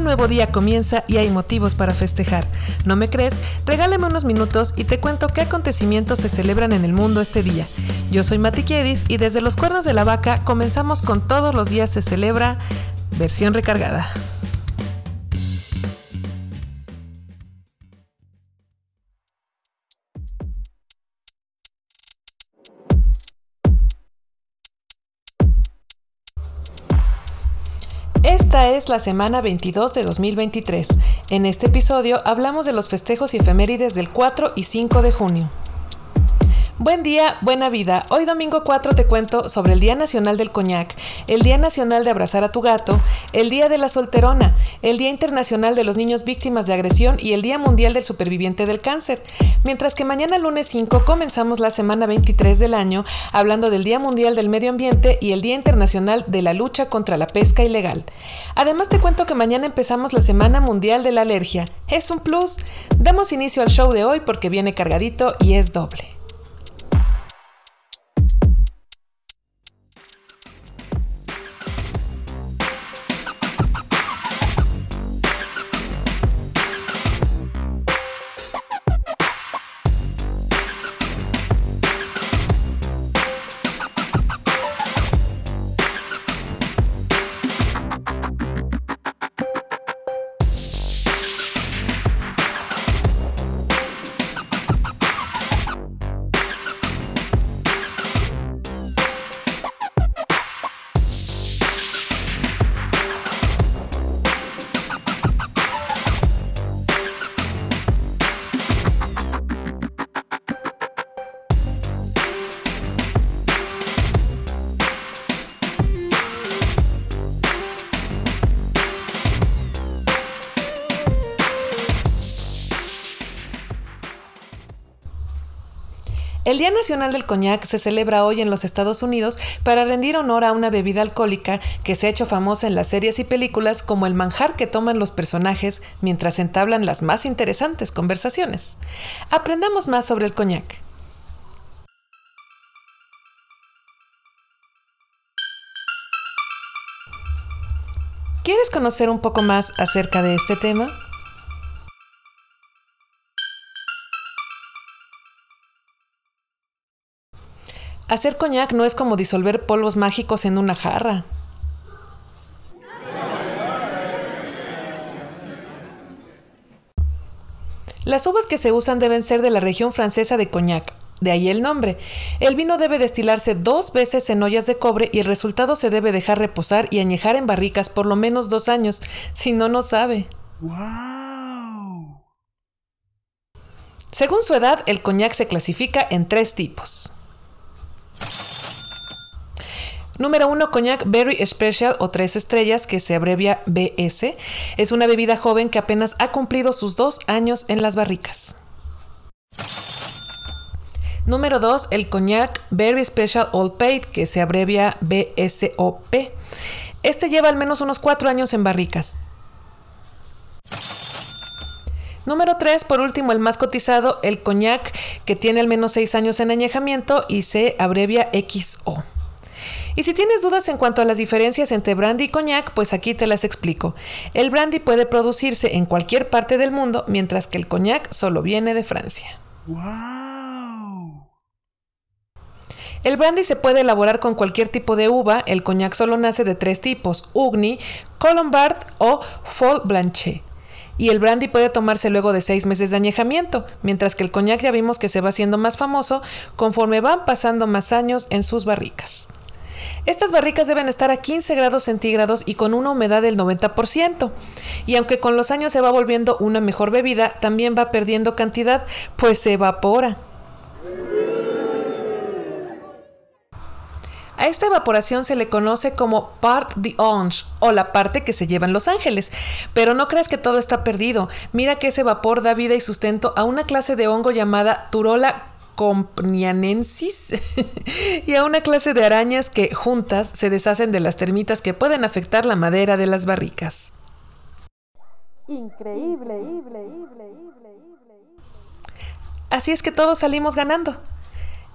Un nuevo día comienza y hay motivos para festejar. ¿No me crees? Regálame unos minutos y te cuento qué acontecimientos se celebran en el mundo este día. Yo soy Mati Kiedis y desde los cuernos de la vaca comenzamos con todos los días se celebra versión recargada. Es la semana 22 de 2023. En este episodio hablamos de los festejos efemérides del 4 y 5 de junio. Buen día, buena vida. Hoy domingo 4 te cuento sobre el Día Nacional del Coñac, el Día Nacional de Abrazar a tu Gato, el Día de la Solterona, el Día Internacional de los Niños Víctimas de Agresión y el Día Mundial del Superviviente del Cáncer. Mientras que mañana lunes 5 comenzamos la semana 23 del año hablando del Día Mundial del Medio Ambiente y el Día Internacional de la Lucha contra la Pesca Ilegal. Además te cuento que mañana empezamos la Semana Mundial de la Alergia. Es un plus. Damos inicio al show de hoy porque viene cargadito y es doble. El Día Nacional del Coñac se celebra hoy en los Estados Unidos para rendir honor a una bebida alcohólica que se ha hecho famosa en las series y películas como el manjar que toman los personajes mientras entablan las más interesantes conversaciones. Aprendamos más sobre el coñac. ¿Quieres conocer un poco más acerca de este tema? Hacer coñac no es como disolver polvos mágicos en una jarra. Las uvas que se usan deben ser de la región francesa de Cognac, de ahí el nombre. El vino debe destilarse dos veces en ollas de cobre y el resultado se debe dejar reposar y añejar en barricas por lo menos dos años, si no, no sabe. Según su edad, el coñac se clasifica en tres tipos. Número 1, Cognac Berry Special o tres estrellas, que se abrevia BS. Es una bebida joven que apenas ha cumplido sus dos años en las barricas. Número 2, el Cognac Berry Special Old Paid, que se abrevia BSOP. Este lleva al menos unos cuatro años en barricas. Número 3, por último, el más cotizado, el Cognac, que tiene al menos 6 años en añejamiento y se abrevia XO. Y si tienes dudas en cuanto a las diferencias entre brandy y coñac, pues aquí te las explico. El brandy puede producirse en cualquier parte del mundo, mientras que el coñac solo viene de Francia. El brandy se puede elaborar con cualquier tipo de uva, el coñac solo nace de tres tipos, Ugni, Colombard o Fol Blanche. Y el brandy puede tomarse luego de seis meses de añejamiento, mientras que el coñac ya vimos que se va haciendo más famoso conforme van pasando más años en sus barricas. Estas barricas deben estar a 15 grados centígrados y con una humedad del 90%. Y aunque con los años se va volviendo una mejor bebida, también va perdiendo cantidad, pues se evapora. A esta evaporación se le conoce como part the orange o la parte que se lleva en Los Ángeles. Pero no creas que todo está perdido. Mira que ese vapor da vida y sustento a una clase de hongo llamada Turola Compnianensis y a una clase de arañas que juntas se deshacen de las termitas que pueden afectar la madera de las barricas. Increíble. Así es que todos salimos ganando.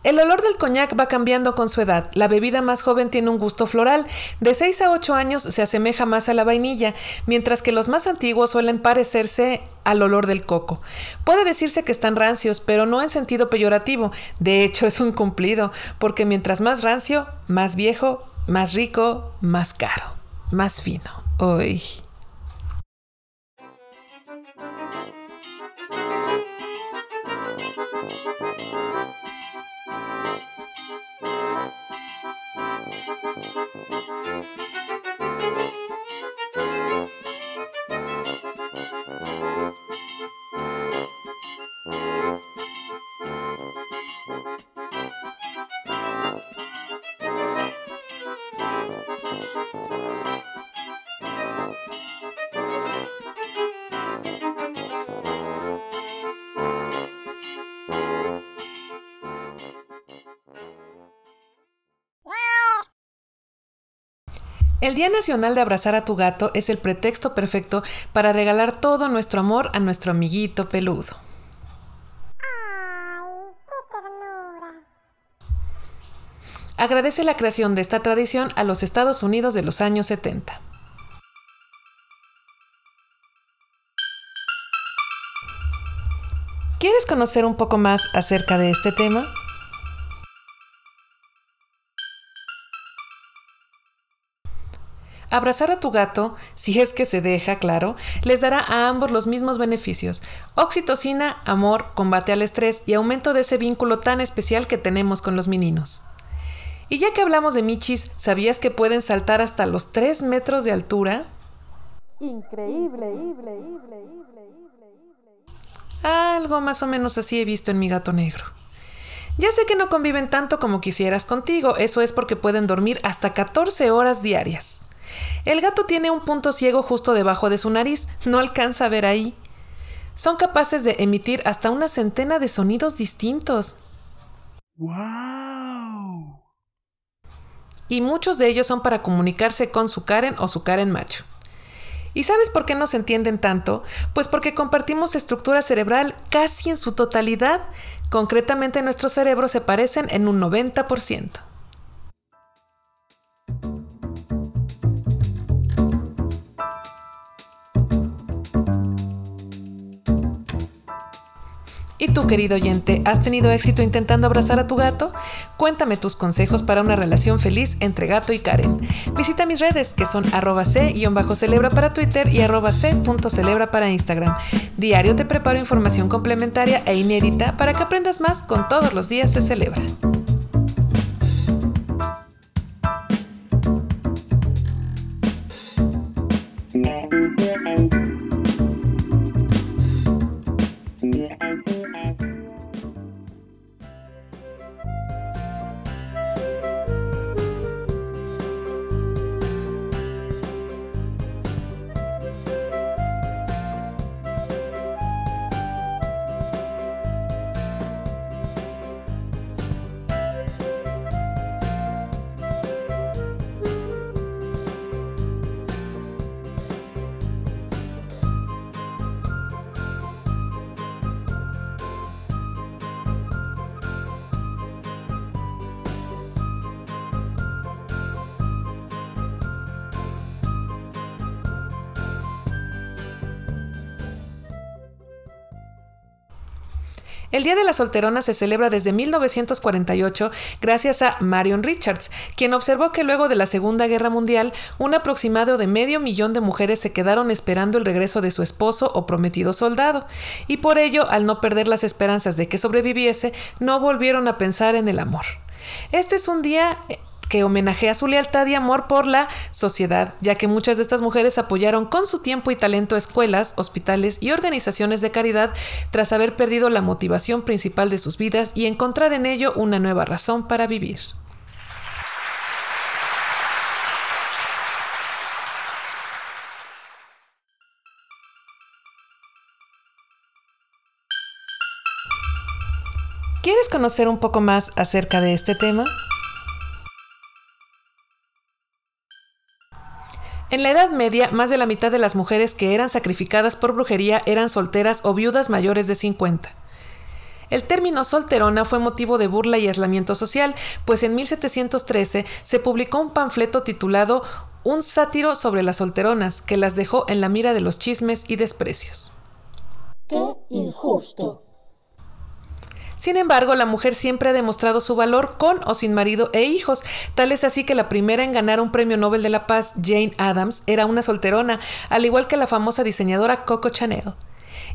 El olor del coñac va cambiando con su edad. La bebida más joven tiene un gusto floral. De 6 a 8 años se asemeja más a la vainilla, mientras que los más antiguos suelen parecerse al olor del coco. Puede decirse que están rancios, pero no en sentido peyorativo. De hecho, es un cumplido, porque mientras más rancio, más viejo, más rico, más caro, más fino. Uy. Thank El Día Nacional de Abrazar a tu gato es el pretexto perfecto para regalar todo nuestro amor a nuestro amiguito peludo. Agradece la creación de esta tradición a los Estados Unidos de los años 70. ¿Quieres conocer un poco más acerca de este tema? Abrazar a tu gato, si es que se deja, claro, les dará a ambos los mismos beneficios. Oxitocina, amor, combate al estrés y aumento de ese vínculo tan especial que tenemos con los meninos. Y ya que hablamos de michis, ¿sabías que pueden saltar hasta los 3 metros de altura? Increíble, increíble, increíble, Algo más o menos así he visto en mi gato negro. Ya sé que no conviven tanto como quisieras contigo, eso es porque pueden dormir hasta 14 horas diarias. El gato tiene un punto ciego justo debajo de su nariz, no alcanza a ver ahí. Son capaces de emitir hasta una centena de sonidos distintos. ¡Wow! Y muchos de ellos son para comunicarse con su Karen o su Karen macho. ¿Y sabes por qué nos entienden tanto? Pues porque compartimos estructura cerebral casi en su totalidad. Concretamente nuestros cerebros se parecen en un 90%. ¿Y tú, querido oyente, has tenido éxito intentando abrazar a tu gato? Cuéntame tus consejos para una relación feliz entre gato y Karen. Visita mis redes, que son arroba c-celebra para Twitter y arroba c.celebra para Instagram. Diario te preparo información complementaria e inédita para que aprendas más con todos los días se celebra. El Día de la Solterona se celebra desde 1948 gracias a Marion Richards, quien observó que luego de la Segunda Guerra Mundial, un aproximado de medio millón de mujeres se quedaron esperando el regreso de su esposo o prometido soldado, y por ello, al no perder las esperanzas de que sobreviviese, no volvieron a pensar en el amor. Este es un día que homenajea su lealtad y amor por la sociedad, ya que muchas de estas mujeres apoyaron con su tiempo y talento escuelas, hospitales y organizaciones de caridad tras haber perdido la motivación principal de sus vidas y encontrar en ello una nueva razón para vivir. ¿Quieres conocer un poco más acerca de este tema? En la Edad Media, más de la mitad de las mujeres que eran sacrificadas por brujería eran solteras o viudas mayores de 50. El término solterona fue motivo de burla y aislamiento social, pues en 1713 se publicó un panfleto titulado Un sátiro sobre las solteronas, que las dejó en la mira de los chismes y desprecios. ¡Qué injusto! Sin embargo, la mujer siempre ha demostrado su valor con o sin marido e hijos. Tal es así que la primera en ganar un premio Nobel de la Paz, Jane Addams, era una solterona, al igual que la famosa diseñadora Coco Chanel.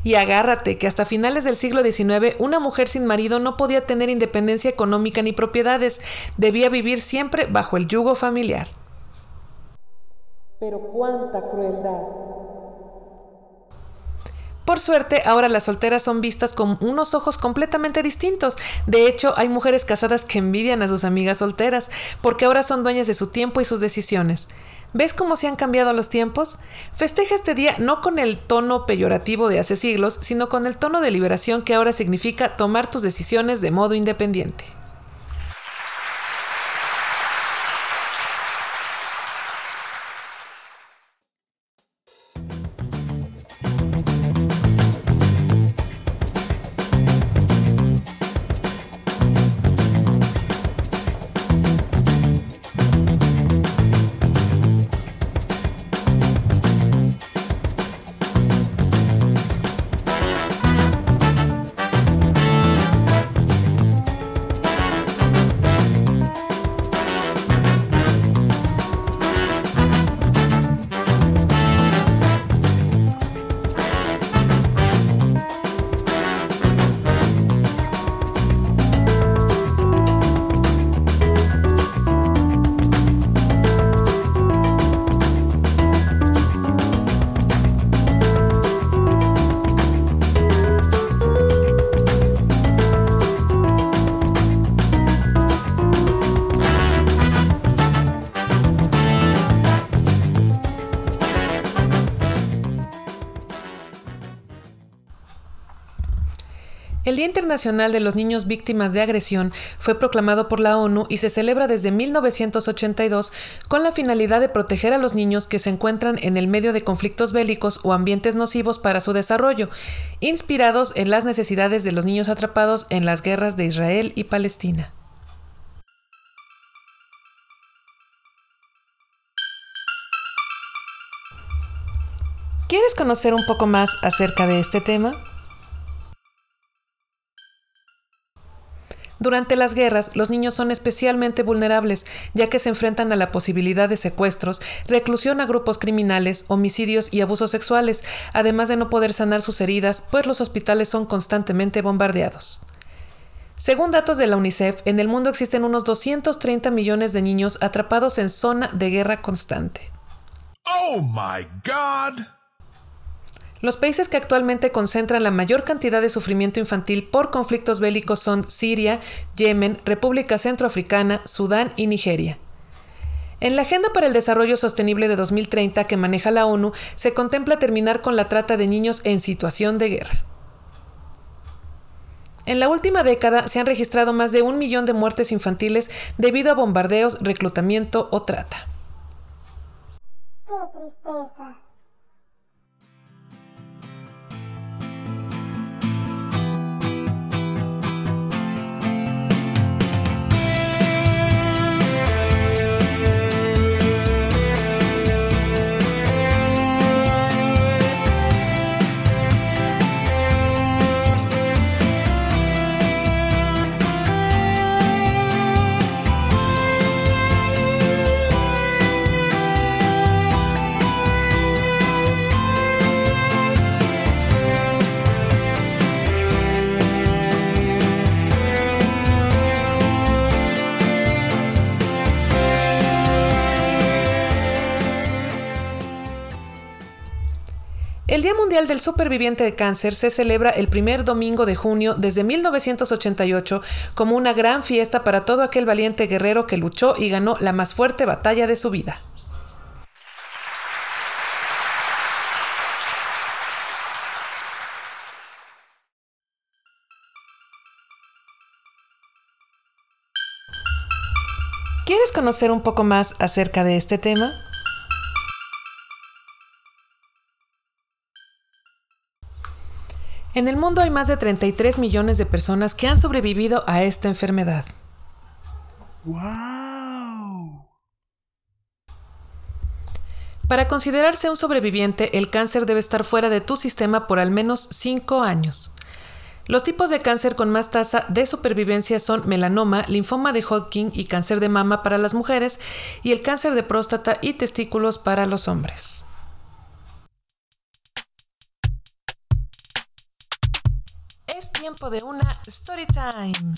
Y agárrate que hasta finales del siglo XIX una mujer sin marido no podía tener independencia económica ni propiedades, debía vivir siempre bajo el yugo familiar. Pero cuánta crueldad. Por suerte, ahora las solteras son vistas con unos ojos completamente distintos. De hecho, hay mujeres casadas que envidian a sus amigas solteras, porque ahora son dueñas de su tiempo y sus decisiones. ¿Ves cómo se han cambiado los tiempos? Festeja este día no con el tono peyorativo de hace siglos, sino con el tono de liberación que ahora significa tomar tus decisiones de modo independiente. El Día Internacional de los Niños Víctimas de Agresión fue proclamado por la ONU y se celebra desde 1982 con la finalidad de proteger a los niños que se encuentran en el medio de conflictos bélicos o ambientes nocivos para su desarrollo, inspirados en las necesidades de los niños atrapados en las guerras de Israel y Palestina. ¿Quieres conocer un poco más acerca de este tema? Durante las guerras, los niños son especialmente vulnerables, ya que se enfrentan a la posibilidad de secuestros, reclusión a grupos criminales, homicidios y abusos sexuales, además de no poder sanar sus heridas, pues los hospitales son constantemente bombardeados. Según datos de la UNICEF, en el mundo existen unos 230 millones de niños atrapados en zona de guerra constante. Oh my God! Los países que actualmente concentran la mayor cantidad de sufrimiento infantil por conflictos bélicos son Siria, Yemen, República Centroafricana, Sudán y Nigeria. En la Agenda para el Desarrollo Sostenible de 2030 que maneja la ONU, se contempla terminar con la trata de niños en situación de guerra. En la última década se han registrado más de un millón de muertes infantiles debido a bombardeos, reclutamiento o trata. El Día Mundial del Superviviente de Cáncer se celebra el primer domingo de junio desde 1988 como una gran fiesta para todo aquel valiente guerrero que luchó y ganó la más fuerte batalla de su vida. ¿Quieres conocer un poco más acerca de este tema? En el mundo hay más de 33 millones de personas que han sobrevivido a esta enfermedad. Wow. Para considerarse un sobreviviente, el cáncer debe estar fuera de tu sistema por al menos 5 años. Los tipos de cáncer con más tasa de supervivencia son melanoma, linfoma de Hodgkin y cáncer de mama para las mujeres y el cáncer de próstata y testículos para los hombres. Es tiempo de una story time.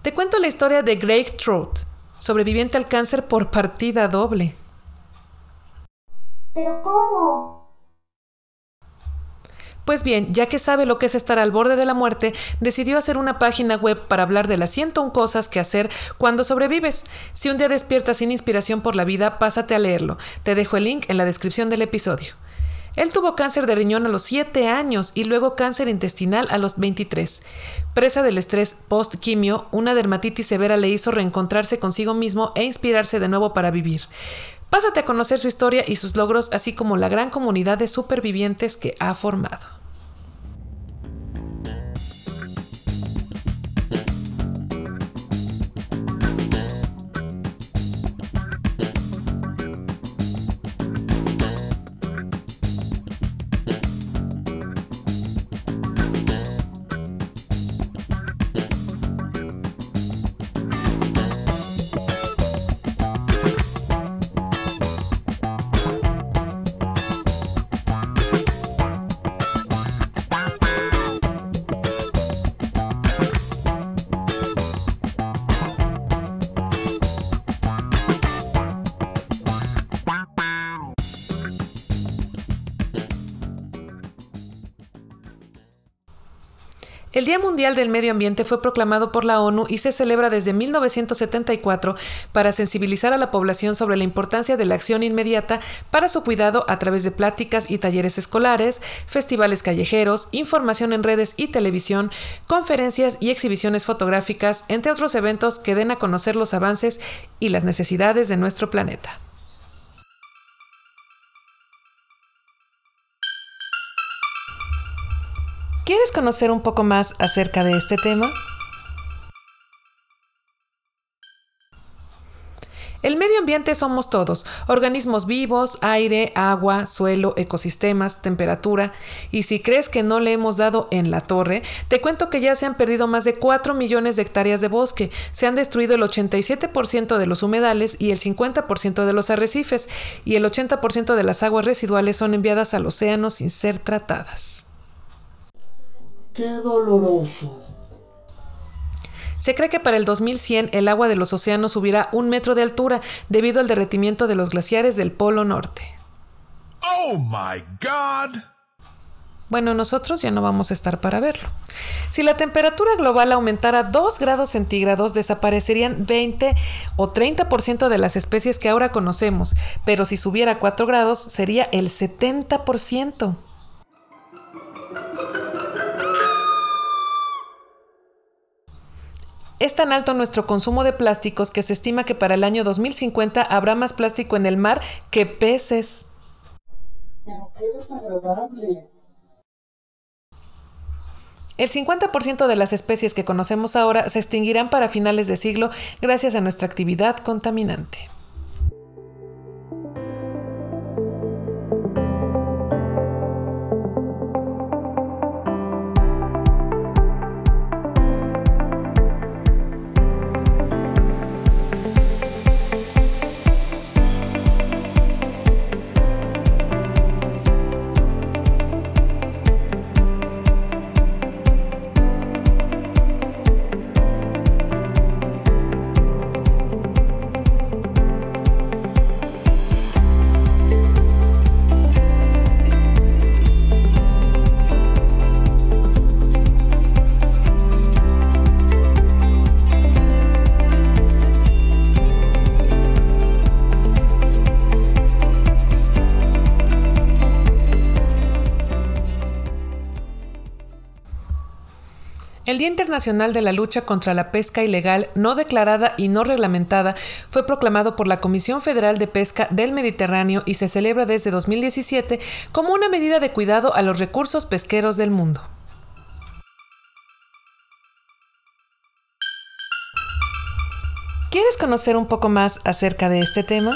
Te cuento la historia de Greg Trout, sobreviviente al cáncer por partida doble. ¿Pero cómo? Pues bien, ya que sabe lo que es estar al borde de la muerte, decidió hacer una página web para hablar de las 101 cosas que hacer cuando sobrevives. Si un día despiertas sin inspiración por la vida, pásate a leerlo. Te dejo el link en la descripción del episodio. Él tuvo cáncer de riñón a los 7 años y luego cáncer intestinal a los 23. Presa del estrés post-quimio, una dermatitis severa le hizo reencontrarse consigo mismo e inspirarse de nuevo para vivir. Pásate a conocer su historia y sus logros, así como la gran comunidad de supervivientes que ha formado. El Día Mundial del Medio Ambiente fue proclamado por la ONU y se celebra desde 1974 para sensibilizar a la población sobre la importancia de la acción inmediata para su cuidado a través de pláticas y talleres escolares, festivales callejeros, información en redes y televisión, conferencias y exhibiciones fotográficas, entre otros eventos que den a conocer los avances y las necesidades de nuestro planeta. ¿Quieres conocer un poco más acerca de este tema? El medio ambiente somos todos, organismos vivos, aire, agua, suelo, ecosistemas, temperatura. Y si crees que no le hemos dado en la torre, te cuento que ya se han perdido más de 4 millones de hectáreas de bosque, se han destruido el 87% de los humedales y el 50% de los arrecifes, y el 80% de las aguas residuales son enviadas al océano sin ser tratadas. ¡Qué doloroso! Se cree que para el 2100 el agua de los océanos subirá un metro de altura debido al derretimiento de los glaciares del Polo Norte. Oh my god. Bueno, nosotros ya no vamos a estar para verlo. Si la temperatura global aumentara 2 grados centígrados, desaparecerían 20 o 30% de las especies que ahora conocemos, pero si subiera 4 grados sería el 70%. Es tan alto nuestro consumo de plásticos que se estima que para el año 2050 habrá más plástico en el mar que peces. Pero qué desagradable. El 50% de las especies que conocemos ahora se extinguirán para finales de siglo gracias a nuestra actividad contaminante. El Día Internacional de la Lucha contra la Pesca Ilegal, no declarada y no reglamentada fue proclamado por la Comisión Federal de Pesca del Mediterráneo y se celebra desde 2017 como una medida de cuidado a los recursos pesqueros del mundo. ¿Quieres conocer un poco más acerca de este tema?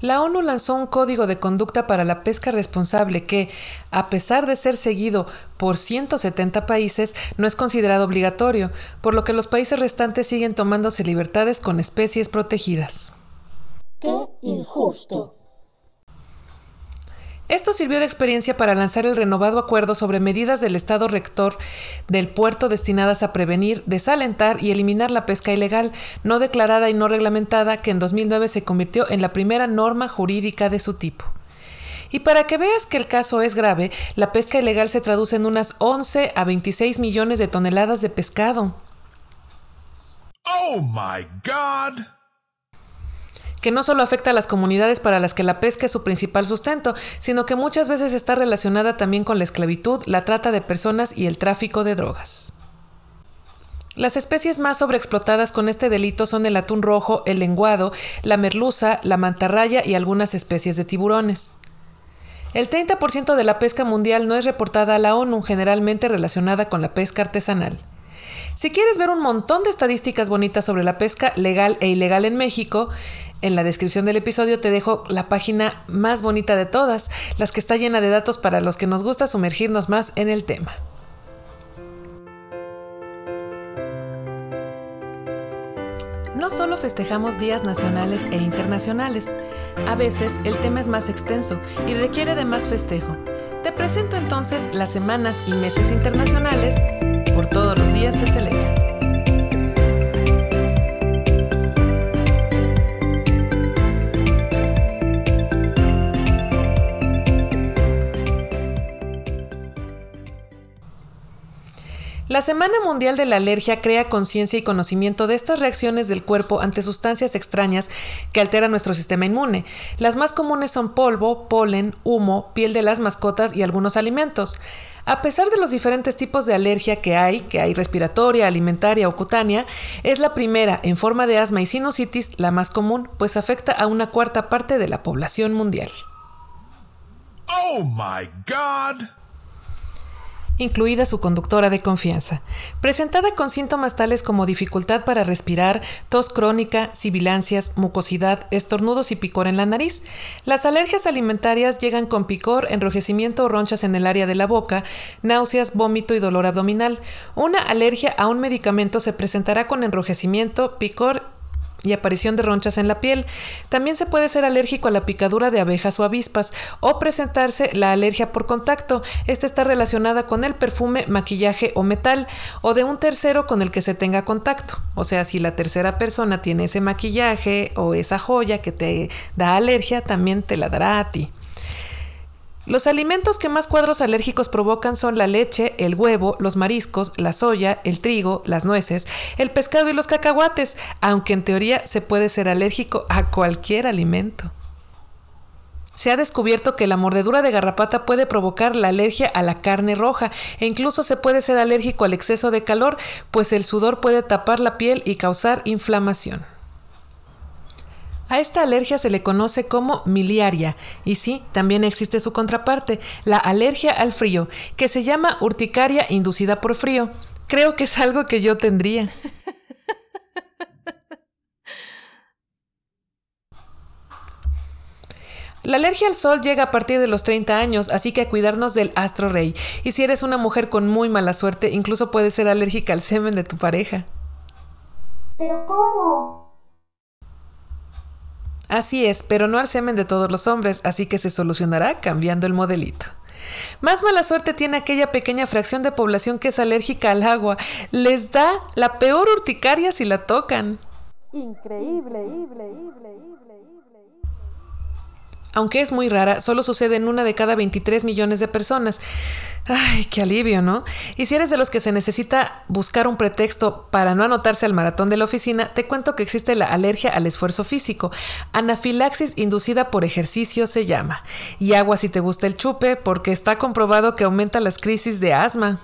La ONU lanzó un código de conducta para la pesca responsable que, a pesar de ser seguido por 170 países, no es considerado obligatorio, por lo que los países restantes siguen tomándose libertades con especies protegidas. ¡Qué injusto! Esto sirvió de experiencia para lanzar el renovado acuerdo sobre medidas del Estado rector del puerto destinadas a prevenir, desalentar y eliminar la pesca ilegal, no declarada y no reglamentada, que en 2009 se convirtió en la primera norma jurídica de su tipo. Y para que veas que el caso es grave, la pesca ilegal se traduce en unas 11 a 26 millones de toneladas de pescado. Oh my god! Que no solo afecta a las comunidades para las que la pesca es su principal sustento, sino que muchas veces está relacionada también con la esclavitud, la trata de personas y el tráfico de drogas. Las especies más sobreexplotadas con este delito son el atún rojo, el lenguado, la merluza, la mantarraya y algunas especies de tiburones. El 30% de la pesca mundial no es reportada a la ONU, generalmente relacionada con la pesca artesanal. Si quieres ver un montón de estadísticas bonitas sobre la pesca legal e ilegal en México, en la descripción del episodio te dejo la página más bonita de todas, las que está llena de datos para los que nos gusta sumergirnos más en el tema. No solo festejamos días nacionales e internacionales, a veces el tema es más extenso y requiere de más festejo. Te presento entonces las semanas y meses internacionales, por todos los días se celebran. La Semana Mundial de la Alergia crea conciencia y conocimiento de estas reacciones del cuerpo ante sustancias extrañas que alteran nuestro sistema inmune. Las más comunes son polvo, polen, humo, piel de las mascotas y algunos alimentos. A pesar de los diferentes tipos de alergia que hay, que hay respiratoria, alimentaria o cutánea, es la primera, en forma de asma y sinusitis, la más común, pues afecta a una cuarta parte de la población mundial. Oh my god! Incluida su conductora de confianza, presentada con síntomas tales como dificultad para respirar, tos crónica, sibilancias, mucosidad, estornudos y picor en la nariz. Las alergias alimentarias llegan con picor, enrojecimiento o ronchas en el área de la boca, náuseas, vómito y dolor abdominal. Una alergia a un medicamento se presentará con enrojecimiento, picor y aparición de ronchas en la piel. También se puede ser alérgico a la picadura de abejas o avispas o presentarse la alergia por contacto. Esta está relacionada con el perfume, maquillaje o metal o de un tercero con el que se tenga contacto. O sea, si la tercera persona tiene ese maquillaje o esa joya que te da alergia, también te la dará a ti. Los alimentos que más cuadros alérgicos provocan son la leche, el huevo, los mariscos, la soya, el trigo, las nueces, el pescado y los cacahuates, aunque en teoría se puede ser alérgico a cualquier alimento. Se ha descubierto que la mordedura de garrapata puede provocar la alergia a la carne roja e incluso se puede ser alérgico al exceso de calor, pues el sudor puede tapar la piel y causar inflamación. A esta alergia se le conoce como miliaria y sí, también existe su contraparte, la alergia al frío, que se llama urticaria inducida por frío. Creo que es algo que yo tendría. La alergia al sol llega a partir de los 30 años, así que a cuidarnos del astro rey. Y si eres una mujer con muy mala suerte, incluso puedes ser alérgica al semen de tu pareja. ¿Pero cómo? Así es, pero no al semen de todos los hombres, así que se solucionará cambiando el modelito. Más mala suerte tiene aquella pequeña fracción de población que es alérgica al agua. Les da la peor urticaria si la tocan. Increíble. Aunque es muy rara, solo sucede en una de cada 23 millones de personas. Ay, qué alivio, ¿no? Y si eres de los que se necesita buscar un pretexto para no anotarse al maratón de la oficina, te cuento que existe la alergia al esfuerzo físico. Anafilaxis inducida por ejercicio se llama. Y agua si te gusta el chupe, porque está comprobado que aumenta las crisis de asma.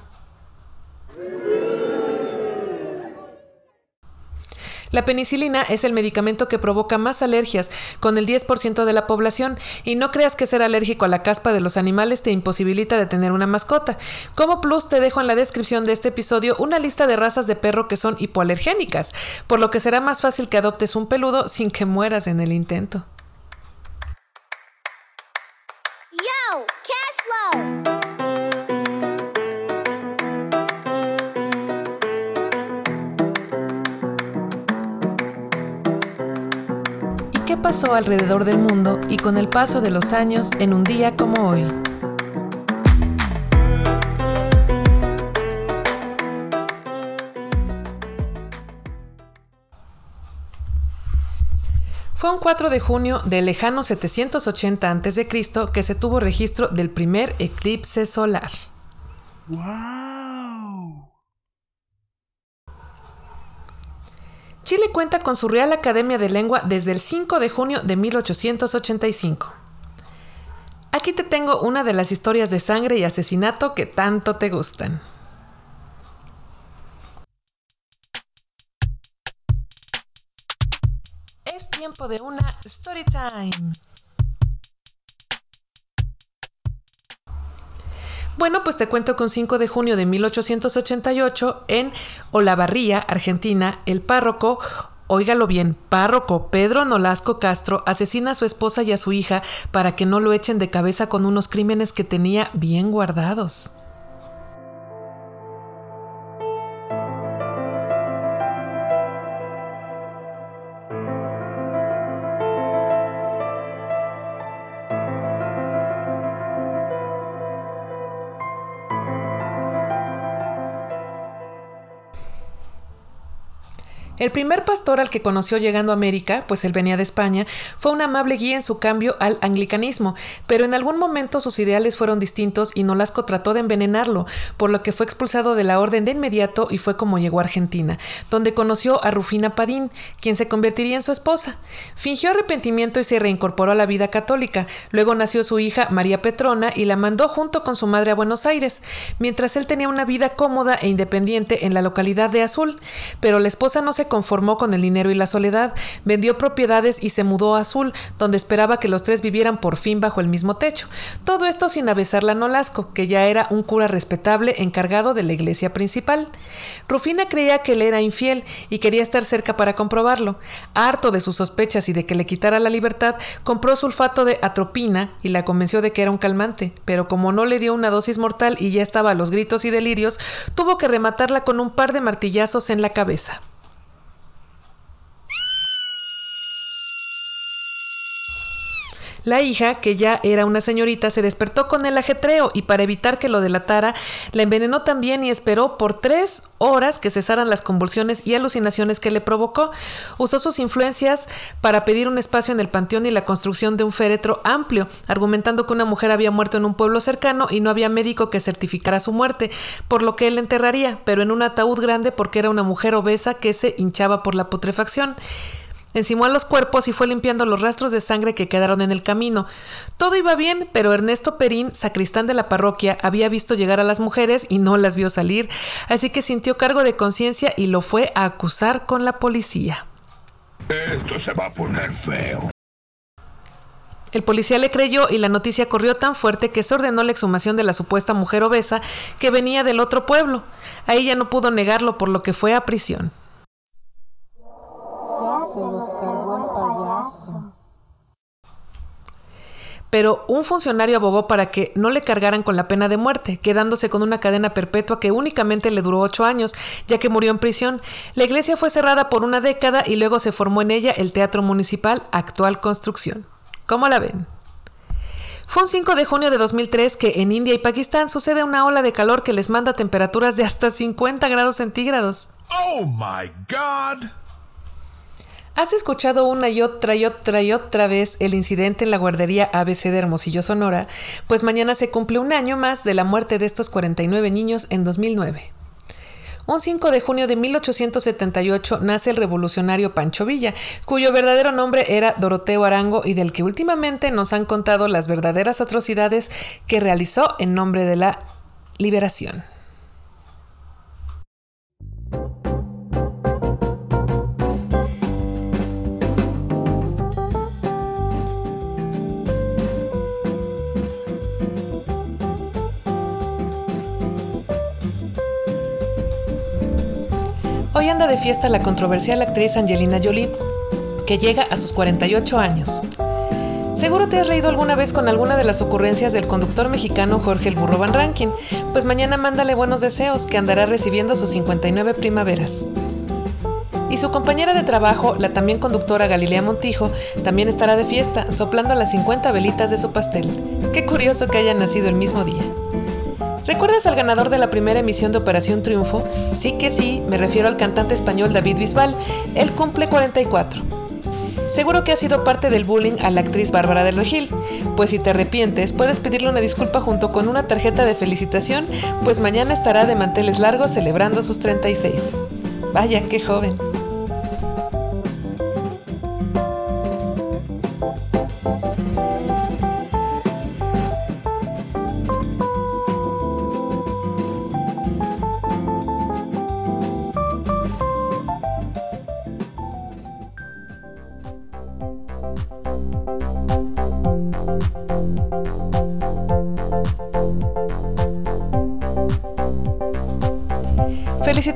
La penicilina es el medicamento que provoca más alergias, con el 10% de la población, y no creas que ser alérgico a la caspa de los animales te imposibilita de tener una mascota. Como plus te dejo en la descripción de este episodio una lista de razas de perro que son hipoalergénicas, por lo que será más fácil que adoptes un peludo sin que mueras en el intento. Pasó alrededor del mundo y con el paso de los años en un día como hoy? Fue un 4 de junio del lejano 780 a.C. que se tuvo registro del primer eclipse solar. Chile cuenta con su Real Academia de Lengua desde el 5 de junio de 1885. Aquí te tengo una de las historias de sangre y asesinato que tanto te gustan. Es tiempo de una story time. Bueno, pues te cuento con 5 de junio de 1888 en Olavarría, Argentina, el párroco, óigalo bien, párroco Pedro Nolasco Castro asesina a su esposa y a su hija para que no lo echen de cabeza con unos crímenes que tenía bien guardados. El primer pastor al que conoció llegando a América, pues él venía de España, fue un amable guía en su cambio al anglicanismo, pero en algún momento sus ideales fueron distintos y Nolasco trató de envenenarlo, por lo que fue expulsado de la orden de inmediato y fue como llegó a Argentina, donde conoció a Rufina Padín, quien se convertiría en su esposa. Fingió arrepentimiento y se reincorporó a la vida católica. Luego nació su hija María Petrona y la mandó junto con su madre a Buenos Aires, mientras él tenía una vida cómoda e independiente en la localidad de Azul, pero la esposa no se conformó con el dinero y la soledad, vendió propiedades y se mudó a Azul, donde esperaba que los tres vivieran por fin bajo el mismo techo. Todo esto sin avesarla a Nolasco, que ya era un cura respetable encargado de la iglesia principal. Rufina creía que él era infiel y quería estar cerca para comprobarlo. Harto de sus sospechas y de que le quitara la libertad, compró sulfato de atropina y la convenció de que era un calmante, pero como no le dio una dosis mortal y ya estaba a los gritos y delirios, tuvo que rematarla con un par de martillazos en la cabeza. La hija, que ya era una señorita, se despertó con el ajetreo y para evitar que lo delatara, la envenenó también y esperó por tres horas que cesaran las convulsiones y alucinaciones que le provocó. Usó sus influencias para pedir un espacio en el panteón y la construcción de un féretro amplio, argumentando que una mujer había muerto en un pueblo cercano y no había médico que certificara su muerte, por lo que él enterraría, pero en un ataúd grande porque era una mujer obesa que se hinchaba por la putrefacción. Encimó a los cuerpos y fue limpiando los rastros de sangre que quedaron en el camino. Todo iba bien, pero Ernesto Perín, sacristán de la parroquia, había visto llegar a las mujeres y no las vio salir, así que sintió cargo de conciencia y lo fue a acusar con la policía. Esto se va a poner feo. El policía le creyó y la noticia corrió tan fuerte que se ordenó la exhumación de la supuesta mujer obesa que venía del otro pueblo. Ahí ya no pudo negarlo, por lo que fue a prisión. Pero un funcionario abogó para que no le cargaran con la pena de muerte, quedándose con una cadena perpetua que únicamente le duró ocho años, ya que murió en prisión. La iglesia fue cerrada por una década y luego se formó en ella el Teatro Municipal, actual construcción. ¿Cómo la ven? Fue un 5 de junio de 2003 que en India y Pakistán sucede una ola de calor que les manda temperaturas de hasta 50 grados centígrados. Oh my god! ¿Has escuchado una y otra y otra y otra vez el incidente en la guardería ABC de Hermosillo, Sonora? Pues mañana se cumple un año más de la muerte de estos 49 niños en 2009. Un 5 de junio de 1878 nace el revolucionario Pancho Villa, cuyo verdadero nombre era Doroteo Arango y del que últimamente nos han contado las verdaderas atrocidades que realizó en nombre de la liberación. Hoy anda de fiesta la controversial actriz Angelina Jolie, que llega a sus 48 años. Seguro te has reído alguna vez con alguna de las ocurrencias del conductor mexicano Jorge el Burro Van Rankin, pues mañana mándale buenos deseos que andará recibiendo sus 59 primaveras. Y su compañera de trabajo, la también conductora Galilea Montijo, también estará de fiesta, soplando las 50 velitas de su pastel. Qué curioso que hayan nacido el mismo día. ¿Recuerdas al ganador de la primera emisión de Operación Triunfo? Sí que sí, me refiero al cantante español David Bisbal. Él cumple 44. Seguro que ha sido parte del bullying a la actriz Bárbara del Regil, pues si te arrepientes puedes pedirle una disculpa junto con una tarjeta de felicitación, pues mañana estará de manteles largos celebrando sus 36. Vaya, qué joven.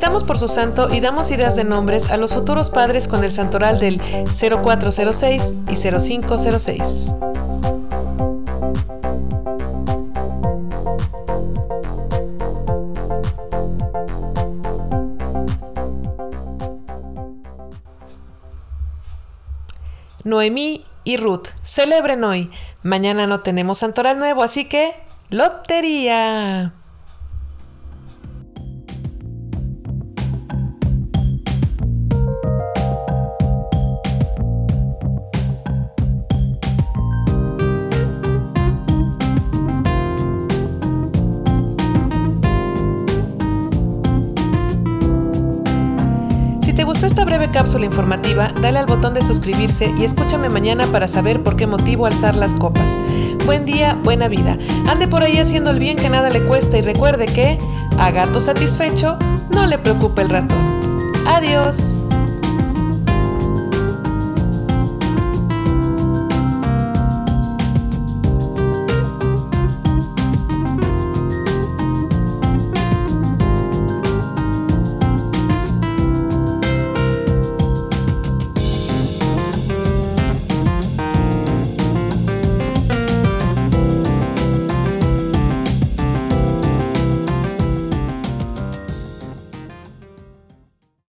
Felicitamos por su santo y damos ideas de nombres a los futuros padres con el santoral del 0406 y 0506. Noemí y Ruth, celebren hoy. Mañana no tenemos santoral nuevo, así que lotería. Cápsula informativa, dale al botón de suscribirse y escúchame mañana para saber por qué motivo alzar las copas. Buen día, buena vida. Ande por ahí haciendo el bien que nada le cuesta y recuerde que a gato satisfecho no le preocupa el ratón. Adiós.